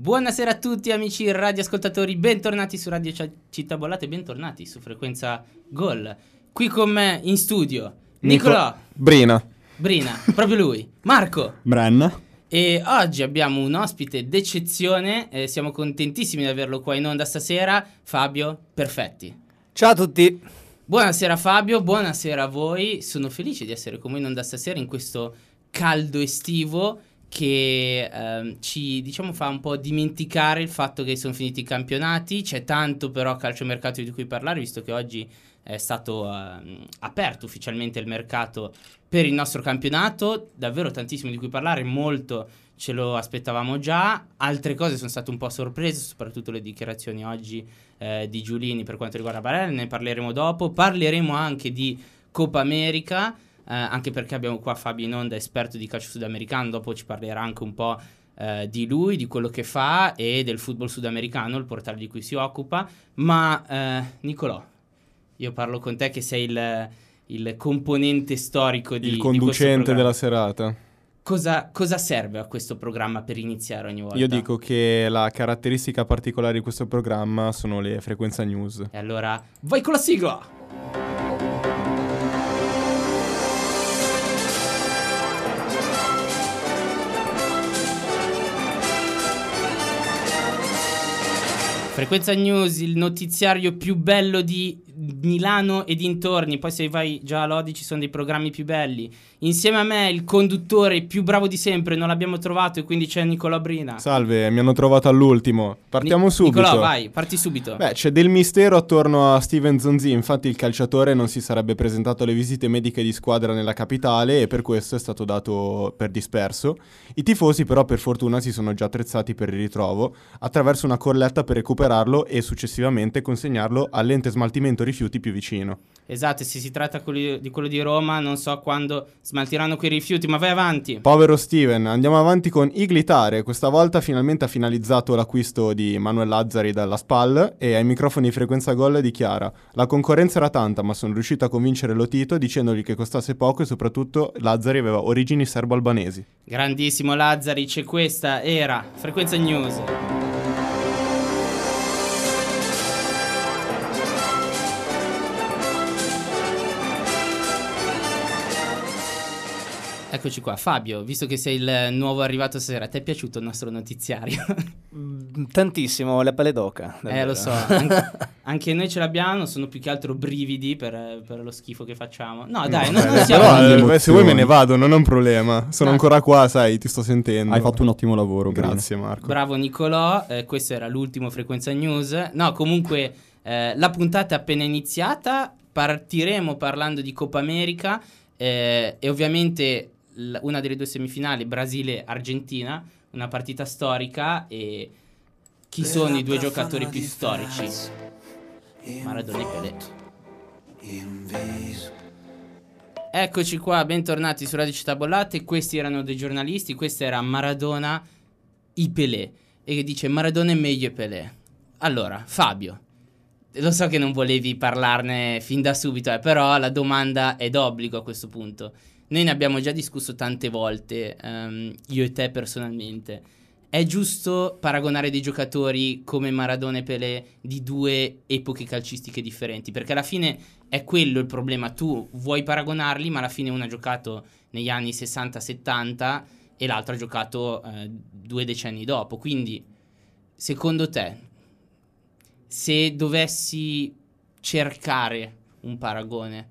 Buonasera a tutti amici radioascoltatori, bentornati su Radio Città Bollate, bentornati su Frequenza Gol. Qui con me in studio Nicolò. Brina. Brina, proprio lui, Marco. Brenna. E oggi abbiamo un ospite d'eccezione, eh, siamo contentissimi di averlo qua in onda stasera, Fabio Perfetti. Ciao a tutti. Buonasera Fabio, buonasera a voi, sono felice di essere con voi in onda stasera in questo caldo estivo che ehm, ci diciamo fa un po' dimenticare il fatto che sono finiti i campionati, c'è tanto però calciomercato di cui parlare visto che oggi è stato eh, aperto ufficialmente il mercato per il nostro campionato, davvero tantissimo di cui parlare, molto ce lo aspettavamo già, altre cose sono state un po' sorprese, soprattutto le dichiarazioni oggi eh, di Giulini per quanto riguarda Barella, ne parleremo dopo, parleremo anche di Coppa America anche perché abbiamo qua Fabio Inonda, esperto di calcio sudamericano, dopo ci parlerà anche un po' eh, di lui, di quello che fa e del football sudamericano, il portale di cui si occupa. Ma eh, Nicolò, io parlo con te che sei il, il componente storico di... Il conducente di della serata. Cosa, cosa, serve a questo programma per iniziare ogni volta? Io dico che la caratteristica particolare di questo programma sono le frequenza news. E allora, vai con la sigla! Frequenza News, il notiziario più bello di Milano e dintorni. Poi se vai già a Lodi ci sono dei programmi più belli. Insieme a me il conduttore più bravo di sempre, non l'abbiamo trovato e quindi c'è Nicola Brina. Salve, mi hanno trovato all'ultimo. Partiamo Ni- subito. Nicola, vai, parti subito. Beh, c'è del mistero attorno a Steven Zonzi, infatti il calciatore non si sarebbe presentato alle visite mediche di squadra nella capitale e per questo è stato dato per disperso. I tifosi però per fortuna si sono già attrezzati per il ritrovo attraverso una colletta per recuperarlo e successivamente consegnarlo all'ente smaltimento rifiuti più vicino. Esatto, se si tratta di quello di Roma, non so quando smaltiranno quei rifiuti, ma vai avanti. Povero Steven, andiamo avanti con Iglitare. Questa volta finalmente ha finalizzato l'acquisto di Manuel Lazzari dalla SPAL e ai microfoni di frequenza gol dichiara: La concorrenza era tanta, ma sono riuscito a convincere Lotito dicendogli che costasse poco e soprattutto Lazzari aveva origini serbo-albanesi. Grandissimo Lazzari, c'è questa era Frequenza News. Eccoci qua, Fabio, visto che sei il nuovo arrivato stasera, ti è piaciuto il nostro notiziario? Mm, tantissimo, la pelle d'oca. Davvero. Eh, lo so, anche, anche, noi ce l'abbiamo, sono più che altro brividi per, per lo schifo che facciamo. No, dai, no, non, non siamo... Però, eh, se vuoi me ne vado, non è un problema. Sono no. ancora qua, sai, ti sto sentendo. Hai fatto un ottimo lavoro. Grazie, bene. Marco. Bravo Nicolò, eh, questo era l'ultimo Frequenza News. No, comunque, eh, la puntata è appena iniziata, partiremo parlando di Coppa America eh, e ovviamente una delle due semifinali, Brasile-Argentina, una partita storica e chi per sono i due giocatori più storici? Maradona e Pelé. Eccoci qua, bentornati su Radio Città Bollate, questi erano dei giornalisti, questo era Maradona e Pelé e che dice Maradona è meglio Pelé. Allora, Fabio, lo so che non volevi parlarne fin da subito, eh, però la domanda è d'obbligo a questo punto. Noi ne abbiamo già discusso tante volte, um, io e te personalmente. È giusto paragonare dei giocatori come Maradona e Pelé di due epoche calcistiche differenti? Perché alla fine è quello il problema. Tu vuoi paragonarli, ma alla fine uno ha giocato negli anni 60-70 e l'altro ha giocato eh, due decenni dopo. Quindi, secondo te, se dovessi cercare un paragone,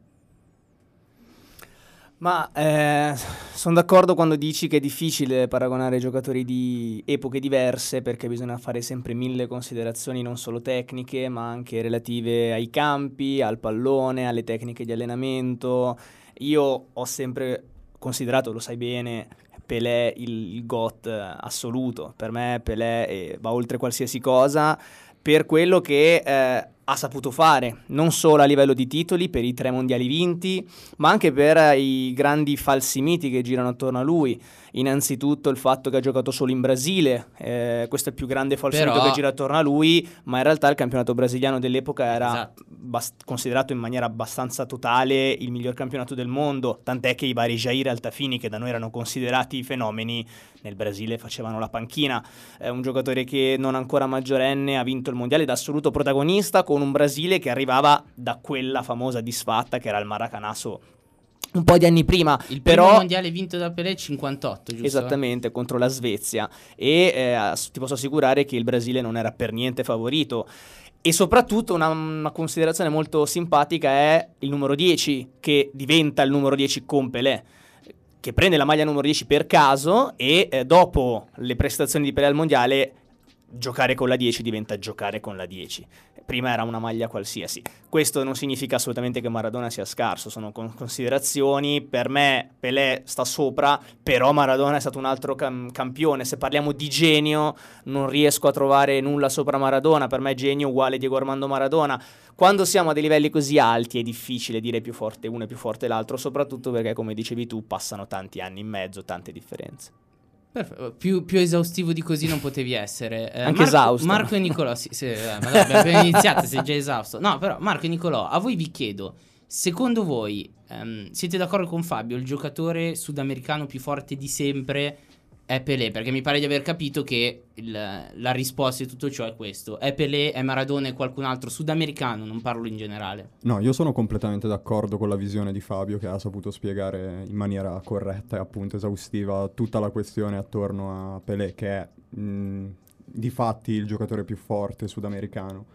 ma eh, sono d'accordo quando dici che è difficile paragonare giocatori di epoche diverse perché bisogna fare sempre mille considerazioni non solo tecniche ma anche relative ai campi, al pallone, alle tecniche di allenamento. Io ho sempre considerato, lo sai bene, Pelé il, il GOT assoluto. Per me Pelé eh, va oltre qualsiasi cosa per quello che... Eh, ha saputo fare, non solo a livello di titoli per i tre mondiali vinti, ma anche per i grandi falsi miti che girano attorno a lui. Innanzitutto il fatto che ha giocato solo in Brasile, eh, questo è il più grande falso Però... che gira attorno a lui, ma in realtà il campionato brasiliano dell'epoca era Esatto. bast- considerato in maniera abbastanza totale il miglior campionato del mondo, tant'è che i vari Jair Altafini, che da noi erano considerati fenomeni, nel Brasile facevano la panchina. È un giocatore che non ancora maggiorenne ha vinto il mondiale da assoluto protagonista con un Brasile che arrivava da quella famosa disfatta che era il Maracanazo un po' di anni prima. Il però primo mondiale vinto da Pelé 58, giusto? Esattamente, contro la Svezia. E eh, ti posso assicurare che il Brasile non era per niente favorito. E soprattutto una, una considerazione molto simpatica è il numero 10, che diventa il numero 10 con Pelé, che prende la maglia numero 10 per caso e eh, dopo le prestazioni di Pelé al mondiale giocare con la 10 diventa giocare con la 10. Prima era una maglia qualsiasi. Questo non significa assolutamente che Maradona sia scarso, sono con- considerazioni. Per me Pelé sta sopra, però Maradona è stato un altro cam- campione. Se parliamo di genio, non riesco a trovare nulla sopra Maradona. Per me genio uguale Diego Armando Maradona. Quando siamo a dei livelli così alti è difficile dire più forte uno e più forte l'altro, soprattutto perché, come dicevi tu, passano tanti anni in mezzo, tante differenze. Perfetto. Più, più esaustivo di così non potevi essere. Eh, Anche Marco, esausto. Marco e Nicolò, sì, sì, eh, abbiamo appena iniziato, sei già esausto. No, però Marco e Nicolò, a voi vi chiedo, secondo voi ehm, siete d'accordo con Fabio, il giocatore sudamericano più forte di sempre è Pelé? Perché mi pare di aver capito che il- la risposta di tutto ciò è questo. È Pelé, è Maradona e qualcun altro sudamericano, non parlo in generale. No, io sono completamente d'accordo con la visione di Fabio che ha saputo spiegare in maniera corretta e appunto esaustiva tutta la questione attorno a Pelé, che è mh, di fatti il giocatore più forte sudamericano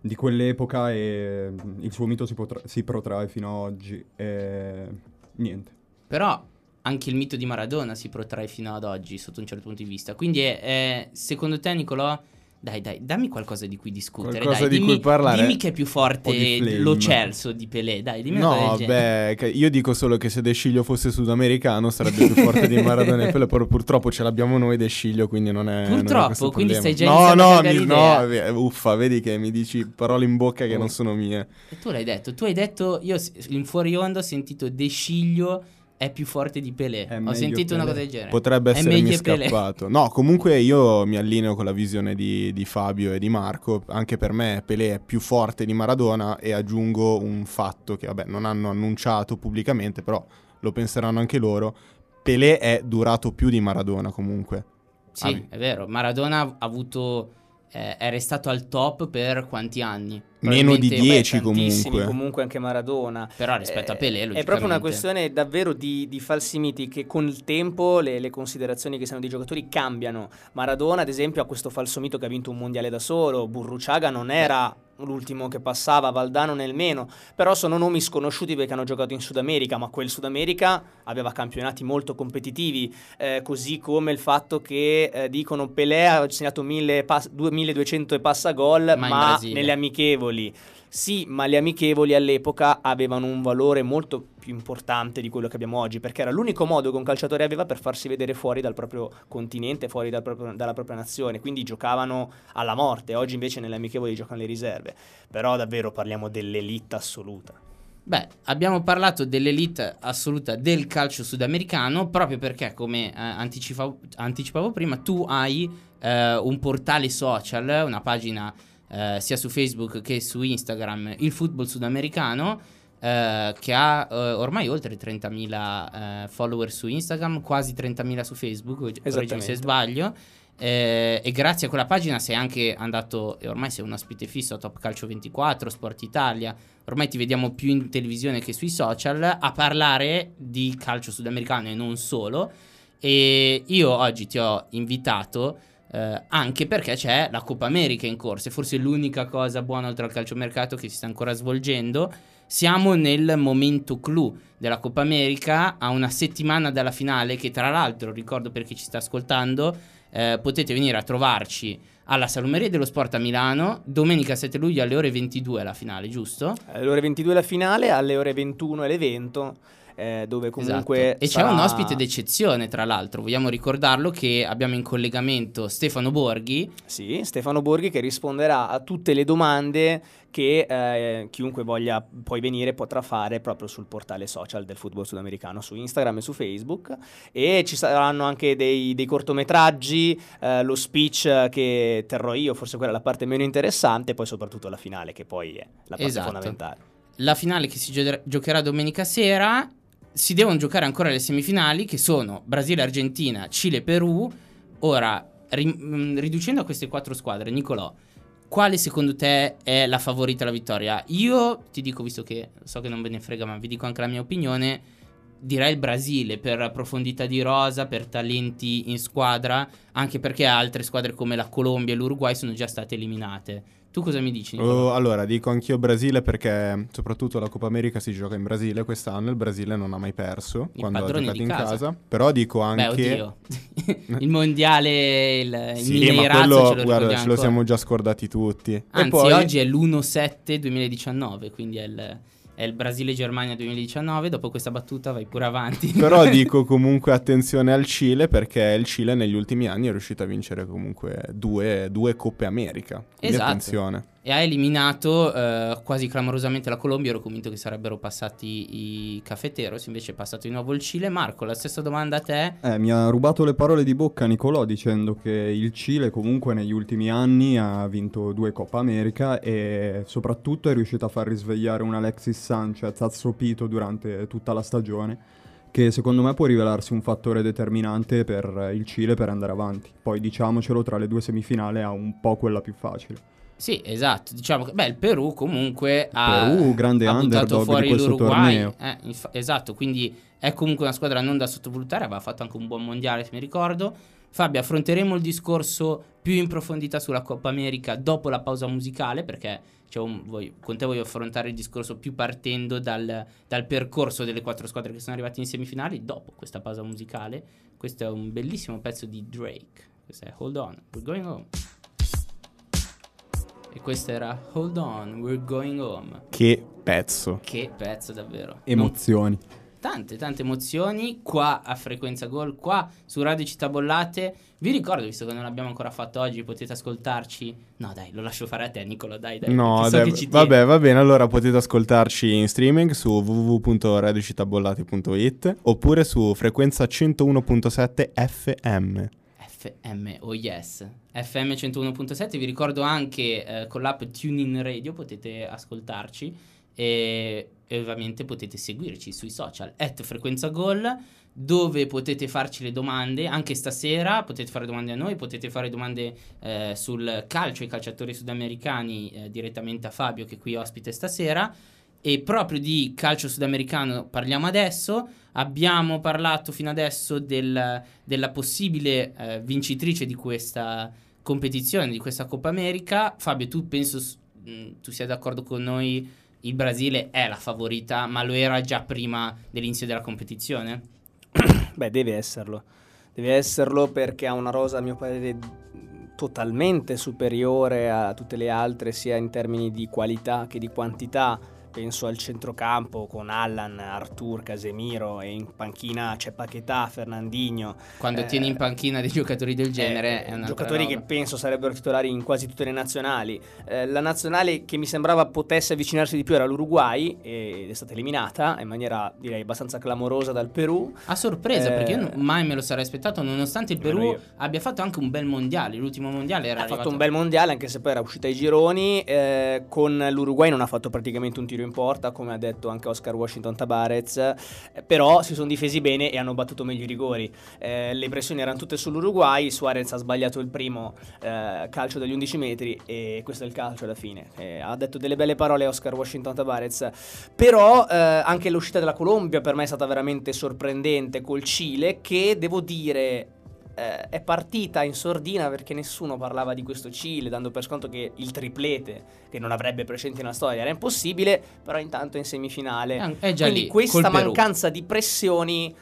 di quell'epoca e mh, il suo mito si, potra- si protrae fino ad oggi e niente. Però anche il mito di Maradona si protrae fino ad oggi sotto un certo punto di vista. Quindi è, è- secondo te Nicolò, dai dai, dammi qualcosa di cui discutere. Qualcosa dai, di dimmi, cui parlare. Dimmi che è più forte lo Celso di Pelé, dai, dimmi No, beh, io dico solo che se De Sciglio fosse sudamericano sarebbe più forte di Maradona e Pelé, però purtroppo ce l'abbiamo noi De Sciglio, quindi non è non è Purtroppo, quindi stai già No, no, mi- no, ve- uffa, vedi che mi dici parole in bocca che Oh. non sono mie. E tu l'hai detto, tu hai detto, io in fuori onda ho sentito De Sciglio è più forte di Pelé. È Ho sentito una Pelé. cosa del genere. Potrebbe essermi meglio Pelé. scappato. No, comunque io mi allineo con la visione di, di Fabio e di Marco. Anche per me Pelé è più forte di Maradona e aggiungo un fatto che vabbè non hanno annunciato pubblicamente, però lo penseranno anche loro. Pelé è durato più di Maradona comunque. Sì, Ah, è vero. Maradona ha avuto... eh, è restato al top per quanti anni? Meno di Probabilmente- 10 Beh, tantissimi, comunque. comunque anche Maradona. Però rispetto a Pelé, Eh, È proprio una questione davvero di, di falsi miti che con il tempo le, le considerazioni che si hanno dei giocatori cambiano. Maradona, ad esempio, ha questo falso mito che ha vinto un mondiale da solo. Burruciaga non era l'ultimo che passava, Valdano nel meno. Però sono nomi sconosciuti perché hanno giocato in Sud America, ma quel Sud America aveva campionati molto competitivi. eh, così come il fatto che eh, dicono Pelé ha segnato 1000 pass- 2200 e passa gol, Ma ma nelle amichevoli. Sì, ma le amichevoli all'epoca avevano un valore molto più importante di quello che abbiamo oggi, perché era l'unico modo che un calciatore aveva per farsi vedere fuori dal proprio continente, fuori dal proprio- dalla propria nazione, quindi giocavano alla morte, oggi invece nelle amichevoli giocano le riserve, però davvero parliamo dell'elite assoluta. Beh, abbiamo parlato dell'elite assoluta del calcio sudamericano proprio perché, come eh, anticipavo, anticipavo prima, tu hai eh, un portale social, una pagina eh, sia su Facebook che su Instagram, il football sudamericano, eh, che ha eh, ormai oltre 30.000 eh, follower su Instagram, quasi 30.000 su Facebook, correggimi se sbaglio. Eh, e grazie a quella pagina sei anche andato, e ormai sei un ospite fisso a Top Calcio 24, Sport Italia, ormai ti vediamo più in televisione che sui social, a parlare di calcio sudamericano e non solo. E io oggi ti ho invitato eh, anche perché c'è la Coppa America in corso, e forse l'unica cosa buona oltre al calciomercato che si sta ancora svolgendo. Siamo nel momento clou della Coppa America, a una settimana dalla finale, che tra l'altro, ricordo per chi ci sta ascoltando, eh, potete venire a trovarci alla Salumeria dello Sport a Milano, domenica 7 luglio alle ore 22 la finale, giusto? Alle ore 22 la finale, alle ore 21 è l'evento. Eh, dove comunque... Esatto. E sarà... c'è un ospite d'eccezione, tra l'altro, vogliamo ricordarlo che abbiamo in collegamento Stefano Borghi. Sì, Stefano Borghi che risponderà a tutte le domande che eh, chiunque voglia poi venire potrà fare proprio sul portale social del football sudamericano, su Instagram e su Facebook. E ci saranno anche dei, dei cortometraggi, eh, lo speech che terrò io, forse quella è la parte meno interessante, e poi soprattutto la finale che poi è la parte Esatto. fondamentale. La finale che si gio- giocherà domenica sera. Si devono giocare ancora le semifinali che sono Brasile-Argentina, Cile-Perù. Ora, ri- mh, riducendo a queste quattro squadre, Nicolò, quale secondo te è la favorita alla vittoria? Io ti dico, visto che so che non ve ne frega, ma vi dico anche la mia opinione. Direi il Brasile per profondità di rosa, per talenti in squadra, anche perché altre squadre come la Colombia e l'Uruguay sono già state eliminate. Tu cosa mi dici? Oh, allora, dico anch'io Brasile perché soprattutto la Coppa America si gioca in Brasile quest'anno. Il Brasile non ha mai perso I quando ha giocato in casa. casa. Però dico Beh, anche. oddio. il mondiale, il, il Sì, ma Mineirazzo quello, ce lo guarda, ce lo siamo già scordati tutti. Anzi, e poi, oggi è l'1-7-2019, quindi è il, è il Brasile-Germania 2019. Dopo questa battuta vai pure avanti. Però dico comunque attenzione al Cile perché il Cile negli ultimi anni è riuscito a vincere comunque due, due Coppe America. Quindi Esatto. attenzione. E ha eliminato eh, quasi clamorosamente la Colombia. Ero convinto che sarebbero passati i Cafeteros, invece è passato di nuovo il Cile. Marco, la stessa domanda a te. Eh, mi ha rubato le parole di bocca Nicolò dicendo che il Cile comunque negli ultimi anni ha vinto due Coppa America e soprattutto è riuscito a far risvegliare un Alexis Sanchez azzopito durante tutta la stagione che secondo me può rivelarsi un fattore determinante per il Cile per andare avanti. Poi diciamocelo, tra le due semifinali ha un po' quella più facile. Sì, esatto. Diciamo che beh, il Perù comunque ha, Perù, grande ha buttato di fuori questo l'Uruguay. Eh, infa- esatto, quindi è comunque una squadra non da sottovalutare. Aveva fatto anche un buon mondiale, se mi ricordo. Fabio, affronteremo il discorso più in profondità sulla Coppa America dopo la pausa musicale, perché un- voglio- con te voglio affrontare il discorso più partendo dal, dal percorso delle quattro squadre che sono arrivate in semifinali dopo questa pausa musicale. Questo è un bellissimo pezzo di Drake. Questo è Hold On, We're Going Home. E questo era Hold On, We're Going Home. Che pezzo. Che pezzo davvero. Emozioni. Tante, tante emozioni qua a Frequenza Gol, qua su Radio Città Bollate. Vi ricordo, visto che non l'abbiamo ancora fatto oggi, potete ascoltarci. No, dai, lo lascio fare a te, Nicolo. Dai, dai. No, so dai, che ci tieni. vabbè, va bene. Allora potete ascoltarci in streaming su www.radiocittabollati.it oppure su frequenza 101.7 FM. FM, oh yes. FM 101.7, vi ricordo anche eh, con l'app TuneIn Radio potete ascoltarci e, e ovviamente potete seguirci sui social, at Frequenza Gol, dove potete farci le domande, anche stasera potete fare domande a noi, potete fare domande eh, sul calcio, ai calciatori sudamericani eh, direttamente a Fabio che qui ospite stasera. E proprio di calcio sudamericano parliamo adesso. Abbiamo parlato fino adesso del- della possibile eh, vincitrice di questa competizione, di questa Coppa America. Fabio, tu penso mh, tu sia d'accordo con noi? Il Brasile è la favorita, ma lo era già prima dell'inizio della competizione? Beh, deve esserlo. Deve esserlo perché ha una rosa, a mio parere, totalmente superiore a tutte le altre, sia in termini di qualità che di quantità. Penso al centrocampo con Allan, Artur, Casemiro e in panchina c'è Paquetà, Fernandinho. Quando Eh, tieni in panchina dei giocatori del genere eh, è una giocatori che penso sarebbero titolari in quasi tutte le nazionali. Eh, la nazionale che mi sembrava potesse avvicinarsi di più era l'Uruguay ed è stata eliminata in maniera direi abbastanza clamorosa dal Perù. A sorpresa, Eh, perché io mai me lo sarei aspettato, nonostante il Perù abbia fatto anche un bel mondiale. L'ultimo mondiale era Ha fatto un bel mondiale anche se poi era uscita ai gironi. eh, con l'Uruguay non ha fatto praticamente un tiro in porta, come ha detto anche Oscar Washington Tabarez. eh, però si sono difesi bene e hanno battuto meglio i rigori. Eh, le pressioni erano tutte sull'Uruguay. Suarez ha sbagliato il primo eh, calcio dagli 11 metri e questo è il calcio alla fine. Eh, ha detto delle belle parole Oscar Washington Tabarez. Però eh, anche l'uscita della Colombia per me è stata veramente sorprendente col Cile, che devo dire eh, è partita in sordina perché nessuno parlava di questo Cile, dando per sconto che il triplete, che non avrebbe precedenti nella storia, era impossibile, però intanto è in semifinale. È Quindi lì, questa mancanza di pressioni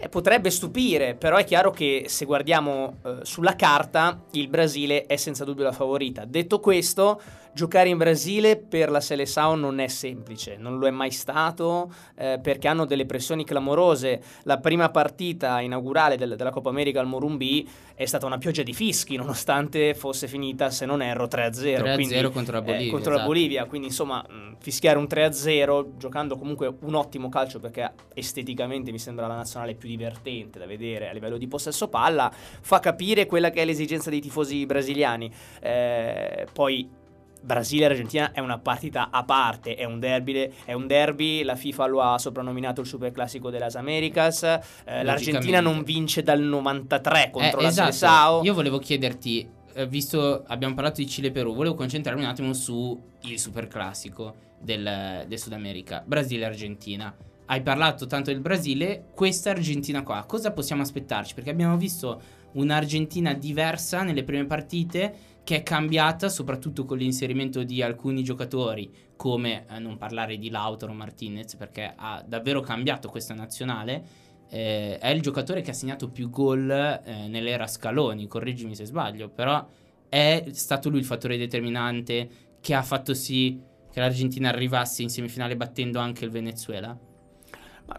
Eh, potrebbe stupire, però è chiaro che se guardiamo eh, sulla carta il Brasile è senza dubbio la favorita. Detto questo, giocare in Brasile per la Seleção non è semplice, non lo è mai stato eh, perché hanno delle pressioni clamorose. La prima partita inaugurale del, della Coppa America al Morumbi è stata una pioggia di fischi nonostante fosse finita, se non erro, 3-0. 3-0 quindi, contro la eh, Bolivia. contro la esatto. Bolivia, quindi insomma fischiare un 3-0 giocando comunque un ottimo calcio perché esteticamente mi sembra la nazionale più divertente da vedere a livello di possesso palla, fa capire quella che è l'esigenza dei tifosi brasiliani. Eh, poi Brasile e Argentina è una partita a parte, è un derby, è un derby la FIFA lo ha soprannominato il super classico delle Americas, eh, l'Argentina non vince dal 93 contro Eh, la esatto. Seleção. Io volevo chiederti, eh, visto abbiamo parlato di Cile e Perù, volevo concentrarmi un attimo su il super classico del, del Sud America, Brasile e Argentina. Hai parlato tanto del Brasile, questa Argentina qua, cosa possiamo aspettarci? Perché abbiamo visto un'Argentina diversa nelle prime partite che è cambiata soprattutto con l'inserimento di alcuni giocatori come eh, non parlare di Lautaro Martinez perché ha davvero cambiato questa nazionale eh, è il giocatore che ha segnato più gol eh, nell'era Scaloni, correggimi se sbaglio, però è stato lui il fattore determinante che ha fatto sì che l'Argentina arrivasse in semifinale battendo anche il Venezuela.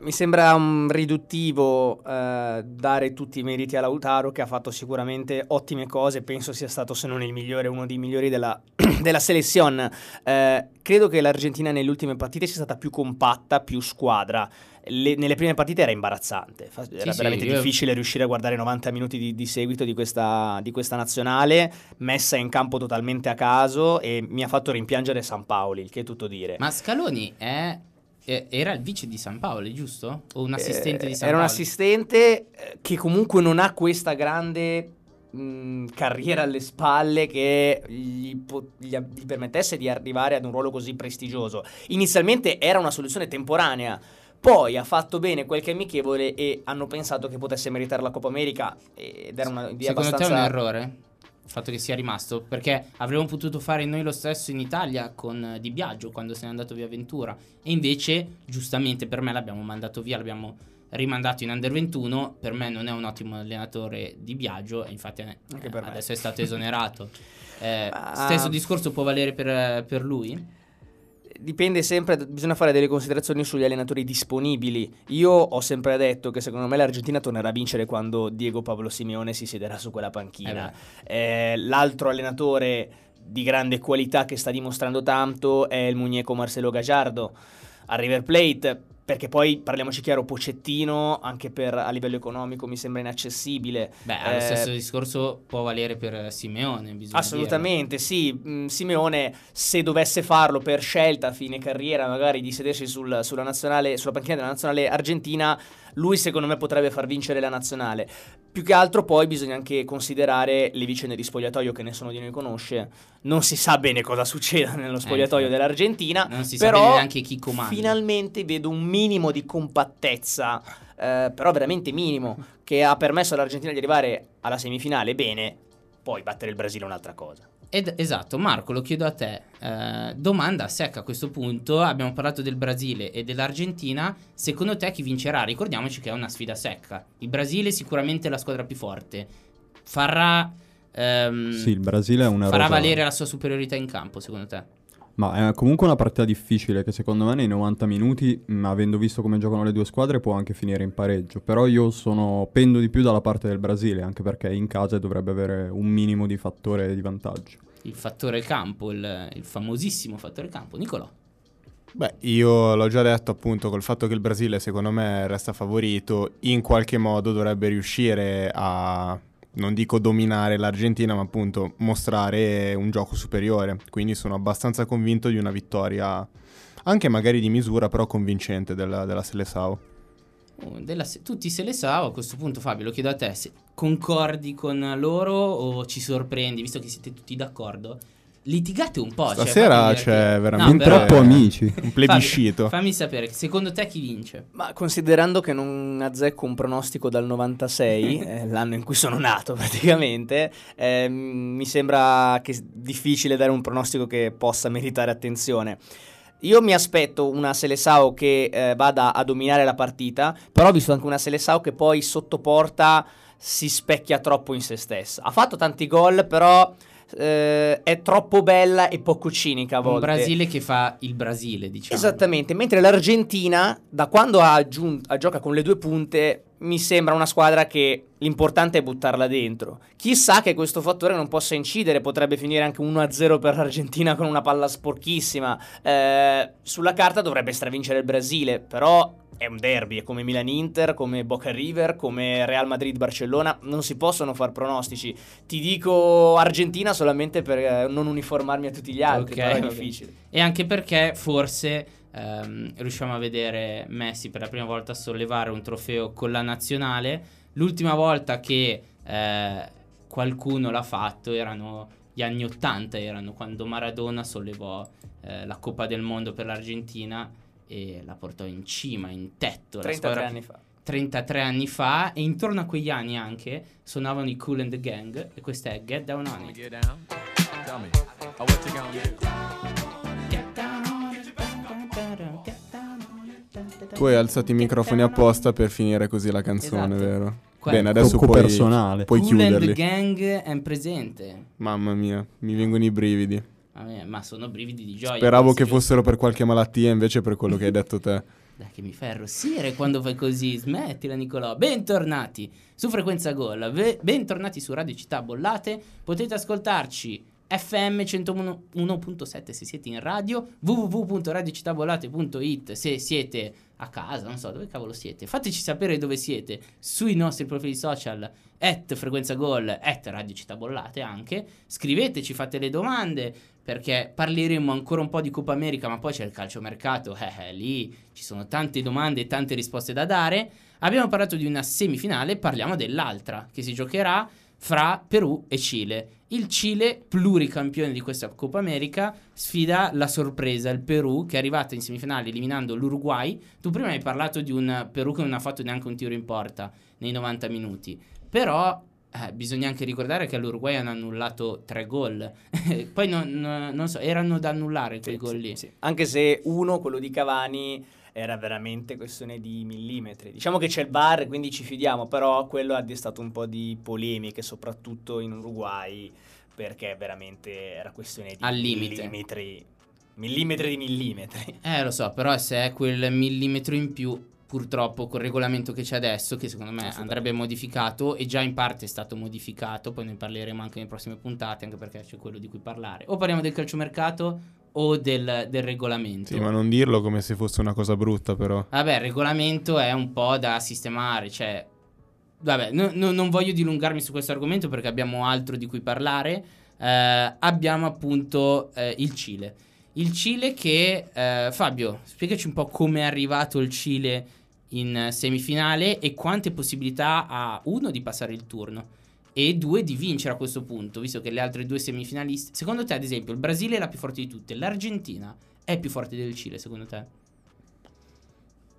Mi sembra um, riduttivo eh, dare tutti i meriti a Lautaro che ha fatto sicuramente ottime cose, penso sia stato se non il migliore, uno dei migliori della, della selezione. Eh, credo che l'Argentina nelle ultime partite sia stata più compatta, più squadra. Le- nelle prime partite era imbarazzante, era sì, veramente io- difficile riuscire a guardare 90 minuti di, di seguito di questa, di questa nazionale, messa in campo totalmente a caso e mi ha fatto rimpiangere San Paoli, il che è tutto dire. Ma Scaloni è- era il vice di San Paolo, giusto? O un assistente Eh, di San Era un Paolo? assistente eh, che comunque non ha questa grande mh, carriera alle spalle che gli, po- gli gli permettesse di arrivare ad un ruolo così prestigioso. Inizialmente era una soluzione temporanea. Poi ha fatto bene quel che è amichevole e hanno pensato che potesse meritare la Coppa America ed era una idea Secondo abbastanza... te è un errore? Il fatto che sia rimasto? Perché avremmo potuto fare noi lo stesso in Italia con eh, Di Biagio quando se n'è andato via Ventura. E invece, giustamente per me l'abbiamo mandato via, l'abbiamo rimandato in Under 21. Per me non è un ottimo allenatore Di Biagio e infatti eh, Anche per me. adesso è stato esonerato. Eh, Ah. stesso discorso può valere per, per lui? Dipende sempre, bisogna fare delle considerazioni sugli allenatori disponibili. Io ho sempre detto che secondo me l'Argentina tornerà a vincere quando Diego Pablo Simeone si siederà su quella panchina. Eh, l'altro allenatore di grande qualità che sta dimostrando tanto è il muñeco Marcelo Gallardo a River Plate. Perché poi parliamoci chiaro, Pocettino anche per, a livello economico mi sembra inaccessibile. Beh, lo Eh, stesso discorso può valere per Simeone. Assolutamente, sì. Mm, Simeone, se dovesse farlo per scelta a fine carriera, magari di sedersi sul- sulla, nazionale, sulla panchina della nazionale argentina, lui secondo me potrebbe far vincere la nazionale. Più che altro poi bisogna anche considerare le vicende di spogliatoio che nessuno di noi conosce. Non si sa bene cosa succeda nello spogliatoio infatti. dell'Argentina, Non si sa però bene neanche chi comanda. finalmente vedo un minimo di compattezza, eh, però veramente minimo, che ha permesso all'Argentina di arrivare alla semifinale bene, poi battere il Brasile è un'altra cosa. Ed- esatto, Marco, lo chiedo a te. Eh, domanda secca a questo punto. Abbiamo parlato del Brasile e dell'Argentina. Secondo te chi vincerà? Ricordiamoci che è una sfida secca. Il Brasile è sicuramente la squadra più forte. Farà, ehm, Sì, il Brasile è una farà rosa- valere la sua superiorità in campo, secondo te? Ma è comunque una partita difficile che secondo me nei 90 minuti, mh, avendo visto come giocano le due squadre, può anche finire in pareggio. Però io sono pendo di più dalla parte del Brasile, anche perché in casa dovrebbe avere un minimo di fattore di vantaggio. Il fattore campo, il, il famosissimo fattore campo. Nicolò. Beh, io l'ho già detto appunto col fatto che il Brasile secondo me resta favorito, in qualche modo dovrebbe riuscire a, non dico dominare l'Argentina, ma appunto mostrare un gioco superiore. Quindi sono abbastanza convinto di una vittoria, anche magari di misura, però convincente della, della Seleção. Oh, della tutti se le sa, a questo punto Fabio lo chiedo a te, se concordi con loro o ci sorprendi, visto che siete tutti d'accordo? Litigate un po'. cioè, Stasera fatemi c'è divertire. veramente però- Troppo amici. un plebiscito. Fabio, fammi sapere, secondo te chi vince? Ma considerando che non azzecco un pronostico dal 96, eh, l'anno in cui sono nato praticamente, ehm, mi sembra che difficile dare un pronostico che possa meritare attenzione. io mi aspetto una Selesao che eh, vada a dominare la partita, però ho visto anche una Selesao che poi sotto porta si specchia troppo in se stessa. Ha fatto tanti gol, però eh, è troppo bella e poco cinica a volte. Un Brasile che fa il Brasile, diciamo. Esattamente, mentre l'Argentina, da quando ha, aggiunto, gioca con le due punte, mi sembra una squadra che l'importante è buttarla dentro. Chissà che questo fattore non possa incidere, potrebbe finire anche 1-0 per l'Argentina con una palla sporchissima. Eh, sulla carta dovrebbe stravincere il Brasile, però è un derby, è come Milan-Inter, come Boca River, come Real Madrid-Barcellona, non si possono fare pronostici. Ti dico Argentina solamente per eh, non uniformarmi a tutti gli altri, okay, è difficile. E anche perché forse ehm, riusciamo a vedere Messi per la prima volta sollevare un trofeo con la nazionale. L'ultima volta che eh, qualcuno l'ha fatto erano gli anni 80, erano quando Maradona sollevò eh, la Coppa del Mondo per l'Argentina e la portò in cima, in tetto. 33 anni fa. 33 anni fa e intorno a quegli anni anche suonavano i Cool and the Gang e questa è Get Down On It. Get down. Tell me, oh, what you gonna do? Get down on it. Tu hai alzato i microfoni apposta per finire così la canzone, Esatto. vero? Qua- Bene, adesso puoi, personale. puoi cool and the chiuderli. Gang è presente. Mamma mia, mi vengono i brividi. Eh, Ma sono brividi di gioia. Speravo che fossero per qualche malattia, invece per quello che hai detto te. Dai che mi fai arrossire quando fai così, smettila Nicolò. Bentornati su Frequenza Gol, Ve- bentornati su Radio Città Bollate. Potete ascoltarci FM 101.7 se siete in radio, www.radiocittabollate.it se siete a casa, non so dove cavolo siete. Fateci sapere dove siete sui nostri profili social at Frequenza Gol, at Radio Città Bollate anche. Scriveteci, fate le domande perché parleremo ancora un po' di Coppa America, ma poi c'è il calciomercato, eh, eh, lì ci sono tante domande e tante risposte da dare. Abbiamo parlato di una semifinale, parliamo dell'altra che si giocherà fra Perù e Cile. Il Cile, pluricampione di questa Coppa America, sfida la sorpresa, il Perù, che è arrivato in semifinale eliminando l'Uruguay. Tu prima hai parlato di un Perù che non ha fatto neanche un tiro in porta nei 90 minuti, però eh, bisogna anche ricordare che all'Uruguay hanno annullato tre gol. Poi non, non- so, erano da annullare quei Sì, gol sì, lì. sì. Anche se uno, quello di Cavani, era veramente questione di millimetri. Diciamo che c'è il bar, quindi ci fidiamo, però quello ha destato un po' di polemiche, soprattutto in Uruguay, perché veramente era questione di Al limite. millimetri. Millimetri di millimetri. Eh, lo so, però se è quel millimetro in più, purtroppo col regolamento che c'è adesso, che secondo me andrebbe modificato e già in parte è stato modificato, poi ne parleremo anche nelle prossime puntate, anche perché c'è quello di cui parlare. O parliamo del calciomercato o del, del regolamento. Sì, ma non dirlo come se fosse una cosa brutta, però. Vabbè, il regolamento è un po' da sistemare, cioè... Vabbè, no- no- non voglio dilungarmi su questo argomento perché abbiamo altro di cui parlare. Eh, abbiamo appunto eh, il Cile. Il Cile che... eh, Fabio, spiegaci un po' come è arrivato il Cile in eh, semifinale e quante possibilità ha uno di passare il turno e due di vincere a questo punto, visto che le altre due semifinaliste... Secondo te, ad esempio, il Brasile è la più forte di tutte, l'Argentina è più forte del Cile, secondo te?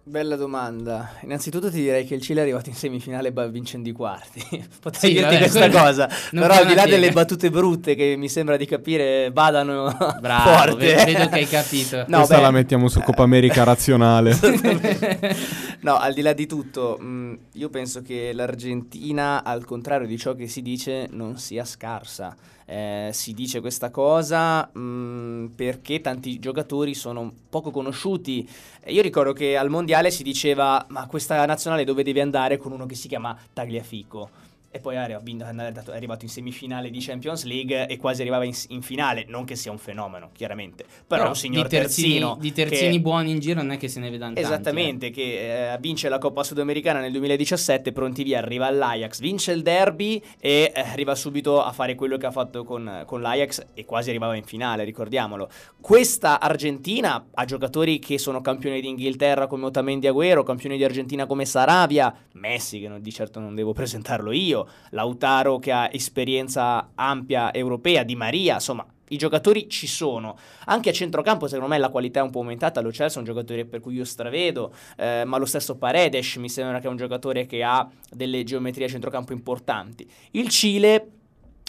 Bella domanda. Innanzitutto ti direi che il Cile è arrivato in semifinale vincendo i quarti. Potrei Sì, dirti vabbè, questa cosa. Però al di là delle battute brutte che mi sembra di capire vadano Bravo, forte. ve- vedo che hai capito. No, Questa beh, la mettiamo su Coppa America razionale. no, al di là di tutto, mh, io penso che l'Argentina, al contrario di ciò che si dice, non sia scarsa. Eh, si dice questa cosa mh, perché tanti giocatori sono poco conosciuti. Io ricordo che al mondiale si diceva: Ma questa nazionale dove deve andare con uno che si chiama Tagliafico? E poi è arrivato, in semifinale di Champions League e quasi arrivava in, in finale. Non che sia un fenomeno, chiaramente, però, è un signor di terzini, terzino. di che- terzini buoni in giro non è che se ne vedano tanti. eh. Esattamente, che eh, vince la Coppa Sudamericana nel 2017, pronti via, arriva all'Ajax, vince il derby e eh, arriva subito a fare quello che ha fatto con, con l'Ajax e quasi arrivava in finale, ricordiamolo. Questa Argentina ha giocatori che sono campioni d'Inghilterra come Otamendi Agüero, campioni di Argentina come Saravia, Messi che non- di certo non devo presentarlo io, Lautaro che ha esperienza ampia europea, Di Maria, insomma... I giocatori ci sono, anche a centrocampo secondo me la qualità è un po' aumentata, lo Chelsea è un giocatore per cui io stravedo, eh, ma lo stesso Paredes mi sembra che è un giocatore che ha delle geometrie a centrocampo importanti. Il Cile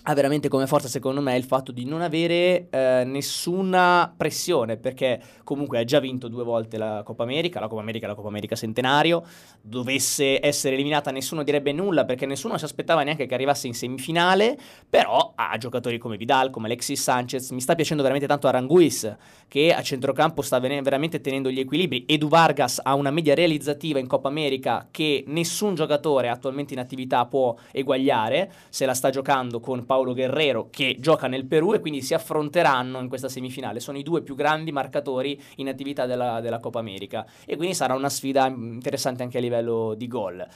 ha veramente come forza, secondo me, il fatto di non avere eh, nessuna pressione, perché comunque ha già vinto due volte la Coppa America, la Coppa America e la Coppa America Centenario. Dovesse essere eliminata, nessuno direbbe nulla, perché nessuno si aspettava neanche che arrivasse in semifinale. Però ha giocatori come Vidal, come Alexis Sanchez. Mi sta piacendo veramente tanto Aranguis, che a centrocampo sta veramente tenendo gli equilibri. Edu Vargas ha una media realizzativa in Coppa America che nessun giocatore attualmente in attività può eguagliare. Se la sta giocando con Paolo Guerrero che gioca nel Perù e quindi si affronteranno in questa semifinale. Sono i due più grandi marcatori in attività della, della Coppa America e quindi sarà una sfida interessante anche a livello di gol.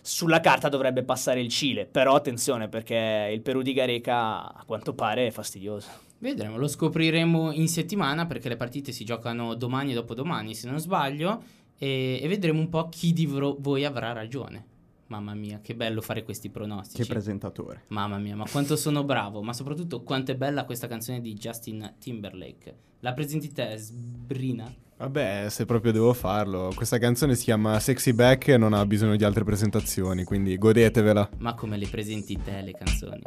Sulla carta dovrebbe passare il Cile, però attenzione perché il Perù di Gareca a quanto pare è fastidioso. Vedremo, lo scopriremo in settimana perché le partite si giocano domani e dopodomani se non sbaglio e, e vedremo un po' chi di voi avrà ragione. Mamma mia, che bello fare questi pronostici. Che presentatore. Mamma mia, ma quanto sono bravo, ma soprattutto quanto è bella questa canzone di Justin Timberlake. La presenti te, Sbrina? Vabbè, se proprio devo farlo. Questa canzone si chiama Sexy Back e non ha bisogno di altre presentazioni, quindi godetevela. Ma come le presenti te le canzoni?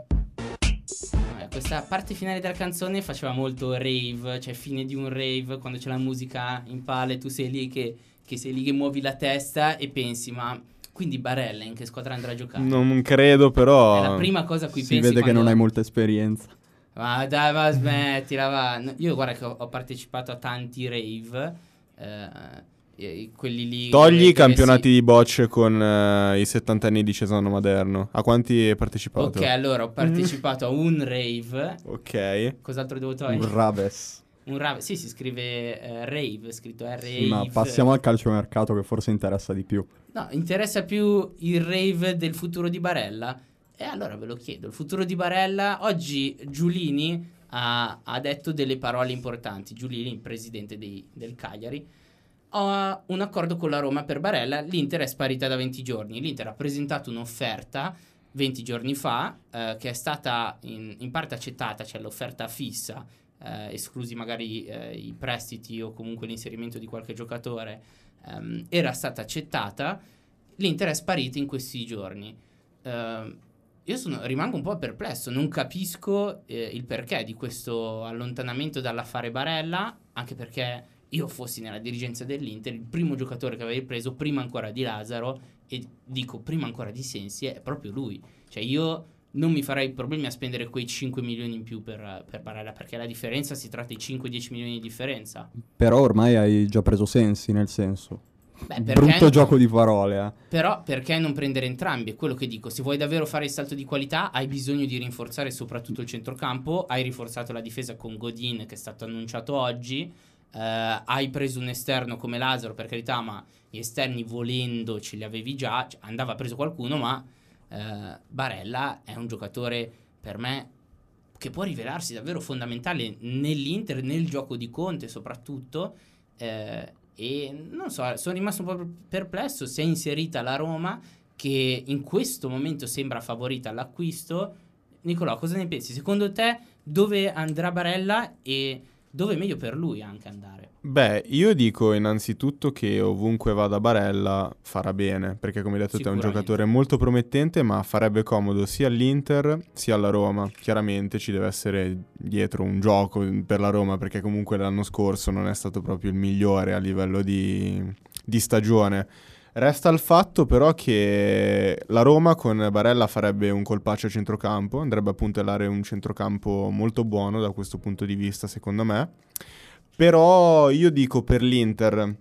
questa parte finale della canzone faceva molto rave, cioè fine di un rave, quando c'è la musica in pale, tu sei lì che, che sei lì che muovi la testa e pensi, ma quindi Barella in che squadra andrà a giocare? Non credo, però. È la prima cosa a cui si pensi. Si vede quando... che non hai molta esperienza. Ma dai, ma smettila, va. Io guarda che ho, ho partecipato a tanti rave. Eh, quelli lì. Togli i campionati si... di bocce con eh, i 70 anni di Cesano Maderno. A quanti hai partecipato? Ok, allora ho partecipato a un rave. Ok. Cos'altro devo togliere? Un Raves. Un rave, sì, si scrive eh, rave, scritto R-A-V. Sì, ma passiamo al calciomercato che forse interessa di più. No, interessa più il rave del futuro di Barella? E allora ve lo chiedo, il futuro di Barella, oggi Giulini ha, ha detto delle parole importanti, Giulini, il presidente dei, del Cagliari, ha un accordo con la Roma per Barella, l'Inter è sparita da 20 giorni, l'Inter ha presentato un'offerta 20 giorni fa eh, che è stata in, in parte accettata, cioè l'offerta fissa eh, esclusi magari eh, i prestiti o comunque l'inserimento di qualche giocatore, ehm, era stata accettata, l'Inter è sparita in questi giorni. Eh, io sono, rimango un po' perplesso, non capisco eh, il perché di questo allontanamento dall'affare Barella, anche perché io fossi nella dirigenza dell'Inter, il primo giocatore che avevi preso prima ancora di Lazaro e dico prima ancora di Sensi è proprio lui. Cioè io non mi farei problemi a spendere quei 5 milioni in più per, per Barella, perché la differenza si tratta di 5-10 milioni di differenza. Però ormai hai già preso sensi, nel senso. Beh, Brutto non... gioco di parole, eh. Però perché non prendere entrambi? È quello che dico. Se vuoi davvero fare il salto di qualità, hai bisogno di rinforzare soprattutto il centrocampo. Hai rinforzato la difesa con Godin, che è stato annunciato oggi. Uh, hai preso un esterno come Lazaro, per carità, ma gli esterni volendo ce li avevi già. Cioè, andava preso qualcuno, ma eh, Barella è un giocatore per me che può rivelarsi davvero fondamentale nell'Inter, nel gioco di Conte soprattutto. Eh, e non so, sono rimasto un po' perplesso. Si è inserita la Roma che in questo momento sembra favorita all'acquisto. Nicolò, cosa ne pensi? Secondo te dove andrà Barella e dove è meglio per lui anche andare? Beh, io dico innanzitutto che ovunque vada Barella farà bene, perché come hai detto te è un giocatore molto promettente, ma farebbe comodo sia all'Inter sia alla Roma. Chiaramente ci deve essere dietro un gioco per la Roma, perché comunque l'anno scorso non è stato proprio il migliore a livello di, di stagione. Resta il fatto però che la Roma con Barella farebbe un colpaccio a centrocampo, andrebbe a puntellare un centrocampo molto buono da questo punto di vista secondo me però io dico per l'Inter,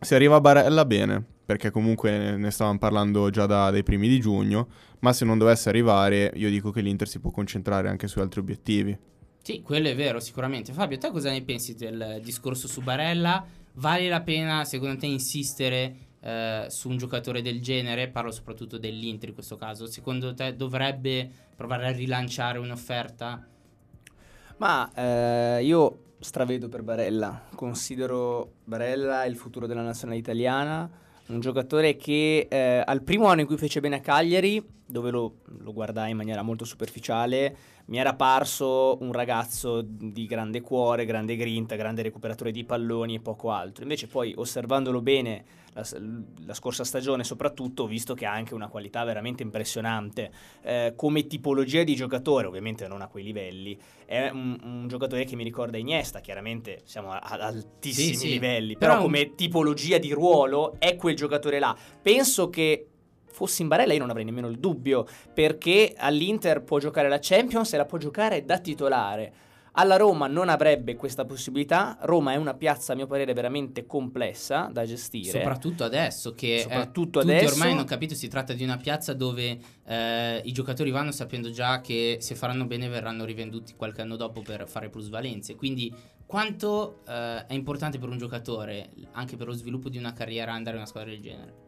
se arriva Barella bene, perché comunque ne stavamo parlando già da, dai primi di giugno, ma se non dovesse arrivare io dico che l'Inter si può concentrare anche su altri obiettivi. Sì, quello è vero sicuramente. Fabio, te cosa ne pensi del discorso su Barella? Vale la pena secondo te insistere eh, su un giocatore del genere? Parlo soprattutto dell'Inter in questo caso. Secondo te dovrebbe provare a rilanciare un'offerta? Ma eh, io stravedo per Barella. Considero Barella il futuro della nazionale italiana, un giocatore che eh, al primo anno in cui fece bene a Cagliari dove lo, lo, guardai in maniera molto superficiale, mi era parso un ragazzo di grande cuore, grande grinta, grande recuperatore di palloni e poco altro. Invece poi osservandolo bene la, la scorsa stagione soprattutto ho visto che ha anche una qualità veramente impressionante. Eh, come tipologia di giocatore, ovviamente non a quei livelli, è un, un giocatore che mi ricorda Iniesta, chiaramente siamo ad altissimi sì, sì. livelli, però, però come tipologia di ruolo è quel giocatore là. Penso che fossi in Barella io non avrei nemmeno il dubbio, perché all'Inter può giocare la Champions e la può giocare da titolare. Alla Roma non avrebbe questa possibilità. Roma è una piazza, a mio parere, veramente complessa da gestire. Soprattutto adesso, che Soprattutto eh, adesso... ormai hanno capito, si tratta di una piazza dove eh, i giocatori vanno sapendo già che se faranno bene verranno rivenduti qualche anno dopo per fare plusvalenze. Quindi quanto eh, è importante per un giocatore, anche per lo sviluppo di una carriera, andare in una squadra del genere?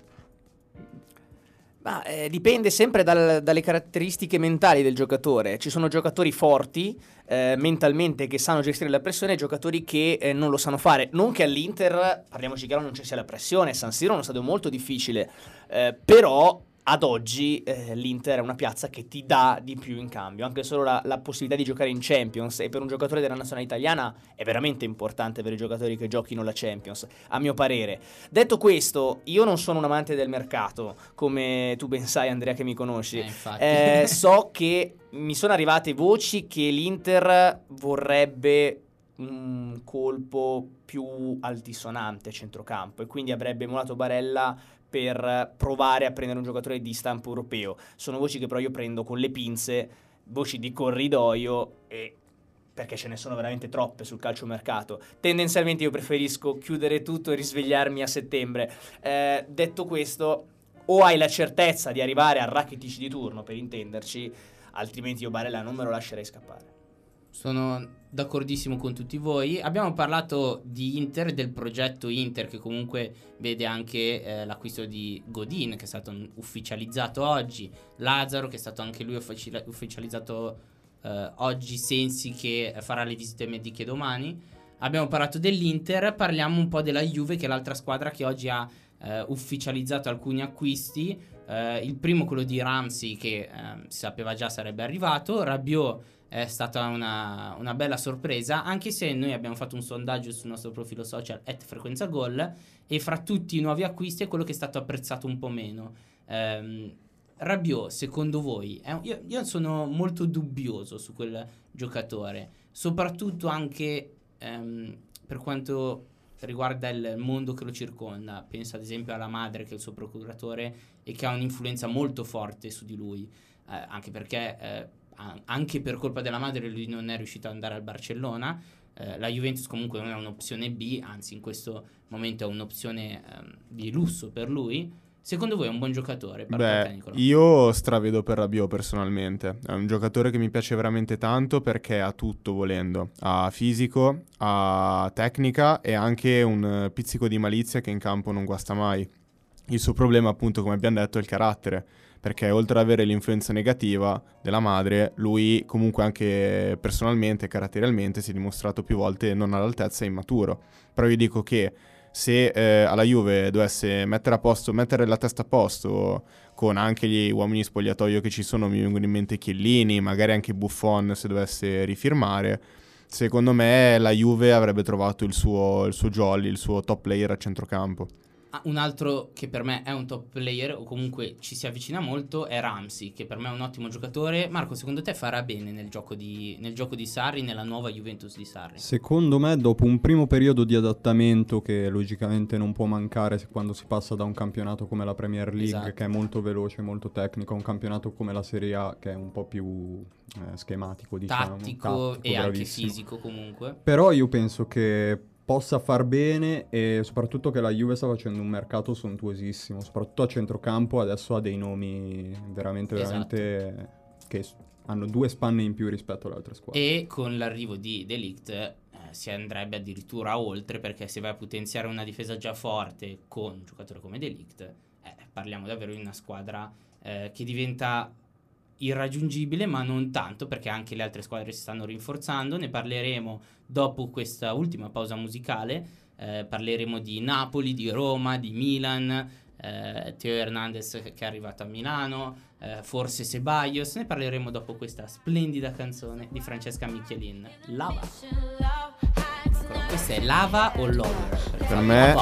Ma, eh, dipende sempre dal, dalle caratteristiche mentali del giocatore. Ci sono giocatori forti eh, mentalmente che sanno gestire la pressione e giocatori che eh, non lo sanno fare. Non che all'Inter, parliamoci chiaro, non ci sia la pressione. San Siro è uno stadio molto difficile, eh, però ad oggi eh, l'Inter è una piazza che ti dà di più in cambio, anche solo la, la, possibilità di giocare in Champions e per un giocatore della nazionale italiana è veramente importante avere giocatori che giochino la Champions, a mio parere. Detto questo, io non sono un amante del mercato, come tu ben sai Andrea che mi conosci, eh, eh, so che mi sono arrivate voci che l'Inter vorrebbe un colpo più altisonante a centrocampo e quindi avrebbe emulato Barella per provare a prendere un giocatore di stampo europeo. Sono voci che però io prendo con le pinze, voci di corridoio e perché ce ne sono veramente troppe sul calciomercato. Tendenzialmente io preferisco chiudere tutto e risvegliarmi a settembre. Eh, detto questo, o hai la certezza di arrivare al Rakitic di turno, per intenderci, altrimenti io Barella non me lo lascerei scappare. Sono d'accordissimo con tutti voi. Abbiamo parlato di Inter, del progetto Inter che comunque vede anche eh, l'acquisto di Godin che è stato ufficializzato oggi, Lazzaro che è stato anche lui uffici- ufficializzato eh, oggi, Sensi che farà le visite mediche domani. Abbiamo parlato dell'Inter, parliamo un po' della Juve che è l'altra squadra che oggi ha eh, ufficializzato alcuni acquisti. Eh, il primo quello di Ramsey che ehm, si sapeva già sarebbe arrivato, Rabiot è stata una, una, bella sorpresa, anche se noi abbiamo fatto un sondaggio sul nostro profilo social at frequenza gol e fra tutti i nuovi acquisti è quello che è stato apprezzato un po' meno. Um, Rabiot, secondo voi? Un, io, io, sono molto dubbioso su quel giocatore, soprattutto anche um, per quanto riguarda il mondo che lo circonda. Penso ad esempio alla madre che è il suo procuratore e che ha un'influenza molto forte su di lui, eh, anche perché... Eh, anche per colpa della madre lui non è riuscito ad andare al Barcellona. Eh, la Juventus comunque non è un'opzione B, anzi in questo momento è un'opzione ehm, di lusso per lui. Secondo voi è un buon giocatore? Beh, io stravedo per Rabiot personalmente. È un giocatore che mi piace veramente tanto perché ha tutto volendo. Ha fisico, ha tecnica e anche un pizzico di malizia che in campo non guasta mai. Il suo problema, appunto, come abbiamo detto, è il carattere perché oltre ad avere l'influenza negativa della madre, lui comunque anche personalmente e caratterialmente si è dimostrato più volte non all'altezza e immaturo. Però io dico che se eh, alla Juve dovesse mettere a posto, mettere la testa a posto con anche gli uomini spogliatoio che ci sono, mi vengono in mente Chiellini, magari anche Buffon se dovesse rifirmare, secondo me la Juve avrebbe trovato il suo, il suo jolly, il suo top player a centrocampo. Ah, un altro che per me è un top player o comunque ci si avvicina molto è Ramsey, che per me è un ottimo giocatore. Marco, secondo te farà bene nel gioco di, nel gioco di Sarri, nella nuova Juventus di Sarri? Secondo me, dopo un primo periodo di adattamento che logicamente non può mancare quando si passa da un campionato come la Premier League, esatto. che è molto veloce, molto tecnico, a un campionato come la Serie A, che è un po' più eh, schematico, diciamo. Tattico, tattico e bravissimo. anche fisico comunque. Però io penso che possa far bene e soprattutto che la Juve sta facendo un mercato sontuosissimo, soprattutto a centrocampo adesso ha dei nomi veramente, esatto. veramente che hanno due spanne in più rispetto alle altre squadre. E con l'arrivo di Delict eh, si andrebbe addirittura oltre perché se vai a potenziare una difesa già forte con un giocatore come Delict, eh, parliamo davvero di una squadra eh, che diventa irraggiungibile, ma non tanto perché anche le altre squadre si stanno rinforzando. Ne parleremo dopo questa ultima pausa musicale. Eh, parleremo di Napoli, di Roma, di Milan, eh, Teo Hernandez che è arrivato a Milano, eh, forse Ceballos, ne parleremo dopo questa splendida canzone di Francesca Michelin, Lava. Questa è Lava o Lover? Per me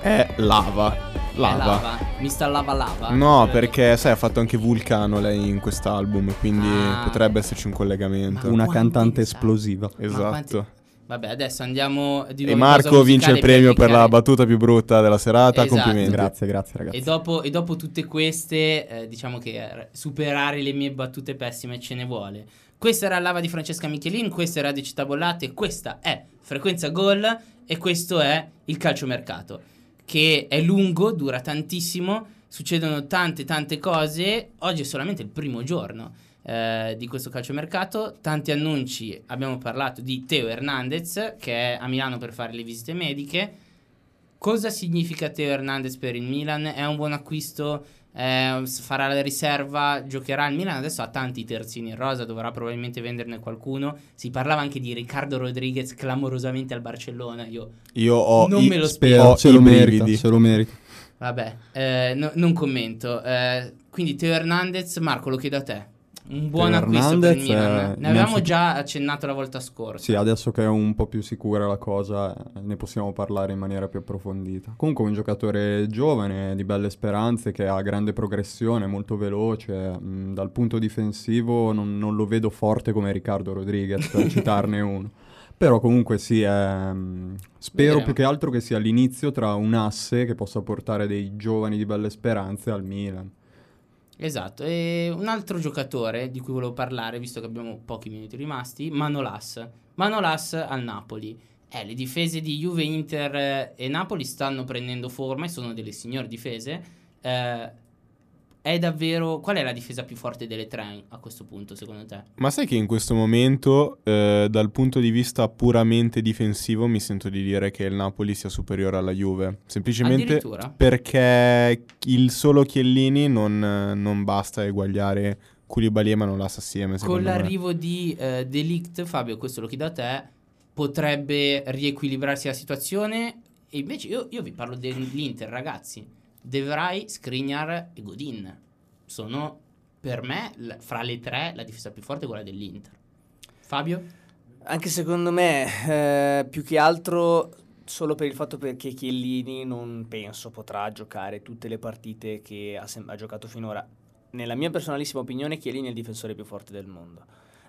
è lava. Lava. lava. Mr. Lava Lava? No, perché sai, ha fatto anche Vulcano lei in quest'album, quindi Ah. potrebbe esserci un collegamento. Ma Una cantante sa- esplosiva. Esatto. quanti- Vabbè, adesso andiamo di E nuovo pausa Marco vince il premio per la dedicare- battuta più brutta della serata. Esatto. Complimenti. Grazie, grazie ragazzi. E dopo, e dopo tutte queste, eh, diciamo che eh, superare le mie battute pessime ce ne vuole. Questa era Lava di Francesca Michelin, questa è Radio Città Bollate, questa è Frequenza Gol e questo è il calciomercato, che è lungo, dura tantissimo, succedono tante tante cose, oggi è solamente il primo giorno eh, di questo calciomercato, tanti annunci, abbiamo parlato di Teo Hernandez che è a Milano per fare le visite mediche, Cosa significa Teo Hernandez per il Milan? È un buon acquisto? Eh, farà la riserva? Giocherà il Milan? Adesso ha tanti terzini in rosa, dovrà probabilmente venderne qualcuno. Si parlava anche di Riccardo Rodriguez clamorosamente al Barcellona. Io, Io ho Non i- me lo ho spiego. se lo merita, se lo merita. vabbè, eh, no- non commento. Eh, quindi Teo Hernandez, Marco, lo chiedo a te. Un buon Teo acquisto per il Hernandez, Milan. eh, ne avevamo già accennato la volta scorsa. Sì, adesso che è un po' più sicura la cosa, eh, ne possiamo parlare in maniera più approfondita. Comunque un giocatore giovane, di belle speranze, che ha grande progressione, molto veloce. mh, dal punto difensivo non, non lo vedo forte come Riccardo Rodriguez, per citarne uno. Però comunque sì, mh, spero Vedremo. più che altro che sia l'inizio tra un asse che possa portare dei giovani di belle speranze al Milan. Esatto, e un altro giocatore di cui volevo parlare, visto che abbiamo pochi minuti rimasti, Manolas. Manolas al Napoli. Eh, le difese di Juve, Inter eh, e Napoli stanno prendendo forma e sono delle signore difese. Eh, è davvero... Qual è la difesa più forte delle tre a questo punto, secondo te? Ma sai che in questo momento, eh, dal punto di vista puramente difensivo, mi sento di dire che il Napoli sia superiore alla Juve. Semplicemente perché il solo Chiellini non, non basta eguagliare Koulibaly e Manolas assieme, Con secondo me. l'arrivo di eh, Delict, Fabio, questo lo chiedo a te, potrebbe riequilibrarsi la situazione. E invece io, io vi parlo dell'Inter, ragazzi. De Vrij, Skriniar e Godin sono per me fra le tre la difesa più forte è quella dell'Inter. Fabio? Anche secondo me, eh, più che altro solo per il fatto che Chiellini non penso potrà giocare tutte le partite che ha, sem- ha giocato finora. Nella mia personalissima opinione, Chiellini è il difensore più forte del mondo.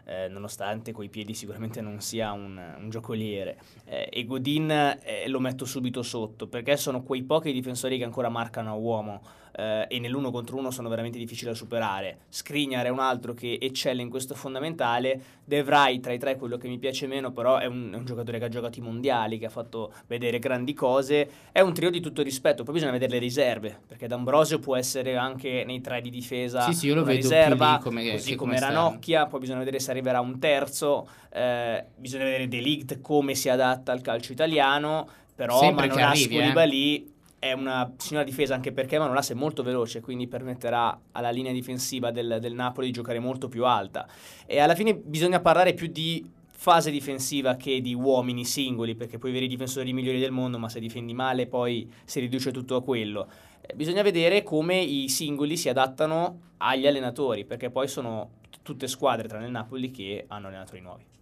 Eh, nonostante coi piedi sicuramente non sia un, un giocoliere. Eh, e Godin eh, lo metto subito sotto perché sono quei pochi difensori che ancora marcano a uomo eh, e nell'uno contro uno sono veramente difficili da superare. Skriniar è un altro che eccelle in questo fondamentale. De Vrij tra i tre è quello che mi piace meno, però è un, è un giocatore che ha giocato i mondiali, che ha fatto vedere grandi cose. È un trio di tutto rispetto, poi bisogna vedere le riserve, perché D'Ambrosio può essere anche nei tre di difesa Sì, sì, io lo vedo riserva, lì come- così come come Ranocchia, poi bisogna vedere se arriverà un terzo, eh, bisogna vedere De Ligt come si adatta al calcio italiano, però Sempre Manolas eh. Koulibaly è una signora difesa anche perché Manolas è molto veloce, quindi permetterà alla linea difensiva del, del Napoli di giocare molto più alta. E alla fine bisogna parlare più di fase difensiva che di uomini singoli, perché puoi avere i difensori migliori del mondo, ma se difendi male poi si riduce tutto a quello. Eh, bisogna vedere come i singoli si adattano agli allenatori, perché poi sono t- tutte squadre tranne il Napoli che hanno allenatori nuovi.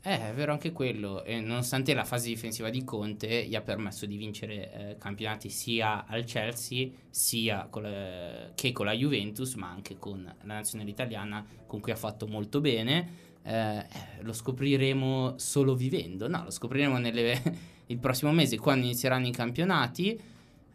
Eh, è vero anche quello. E nonostante la fase difensiva di Conte gli ha permesso di vincere eh, campionati sia al Chelsea sia con la- che con la Juventus, ma anche con la nazionale italiana, con cui ha fatto molto bene. Eh, eh, lo scopriremo solo vivendo. No, lo scopriremo nelle- il prossimo mese quando inizieranno i campionati.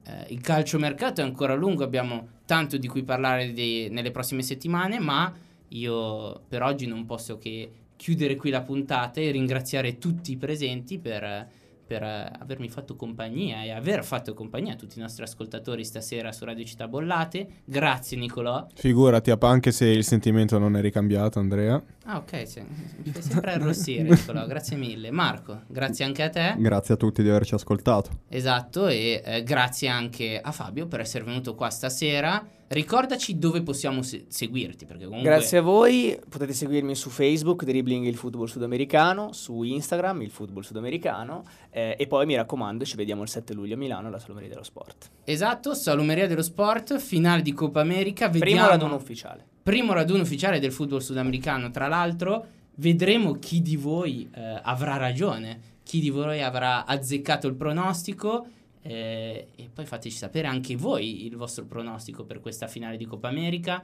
Eh, il calciomercato è ancora lungo, abbiamo tanto di cui parlare di- nelle prossime settimane, ma io per oggi non posso che chiudere qui la puntata e ringraziare tutti i presenti per, per, avermi fatto compagnia e aver fatto compagnia a tutti i nostri ascoltatori stasera su Radio Città Bollate. Grazie Nicolò. Figurati, anche se il sentimento non è ricambiato, Andrea. Ah, ok, sì. mi fai sempre arrossire, Nicolò, grazie mille. Marco, grazie anche a te. Grazie a tutti di averci ascoltato. Esatto, e eh, grazie anche a Fabio per essere venuto qua stasera. Ricordaci dove possiamo se- seguirti, perché comunque... Grazie a voi, potete seguirmi su Facebook, Dribbling il football sudamericano, su Instagram il football sudamericano eh, e poi mi raccomando ci vediamo il 7 luglio a Milano alla Salomeria dello Sport. Esatto, Salumeria dello Sport, finale di Coppa America. Vediamo... Primo raduno ufficiale. primo raduno ufficiale del football sudamericano. Tra l'altro, vedremo chi di voi eh, avrà ragione, chi di voi avrà azzeccato il pronostico. Eh, e poi fateci sapere anche voi il vostro pronostico per questa finale di Coppa America.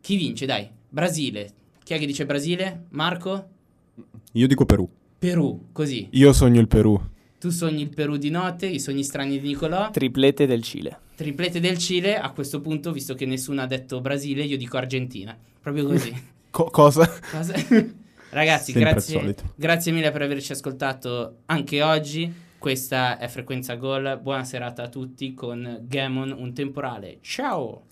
Chi vince? Dai, Brasile. Chi è che dice Brasile? Marco? Io dico Perù. Perù, così. Io sogno il Perù. Tu sogni il Perù di notte, i sogni strani di Nicolò. Triplete del Cile. Triplete del Cile, a questo punto, visto che nessuno ha detto Brasile, io dico Argentina. Proprio così. Co- cosa? Cosa- Ragazzi, grazie, grazie mille per averci ascoltato anche oggi. Questa è Frequenza Gol. Buona serata a tutti con Gamon, un temporale. Ciao!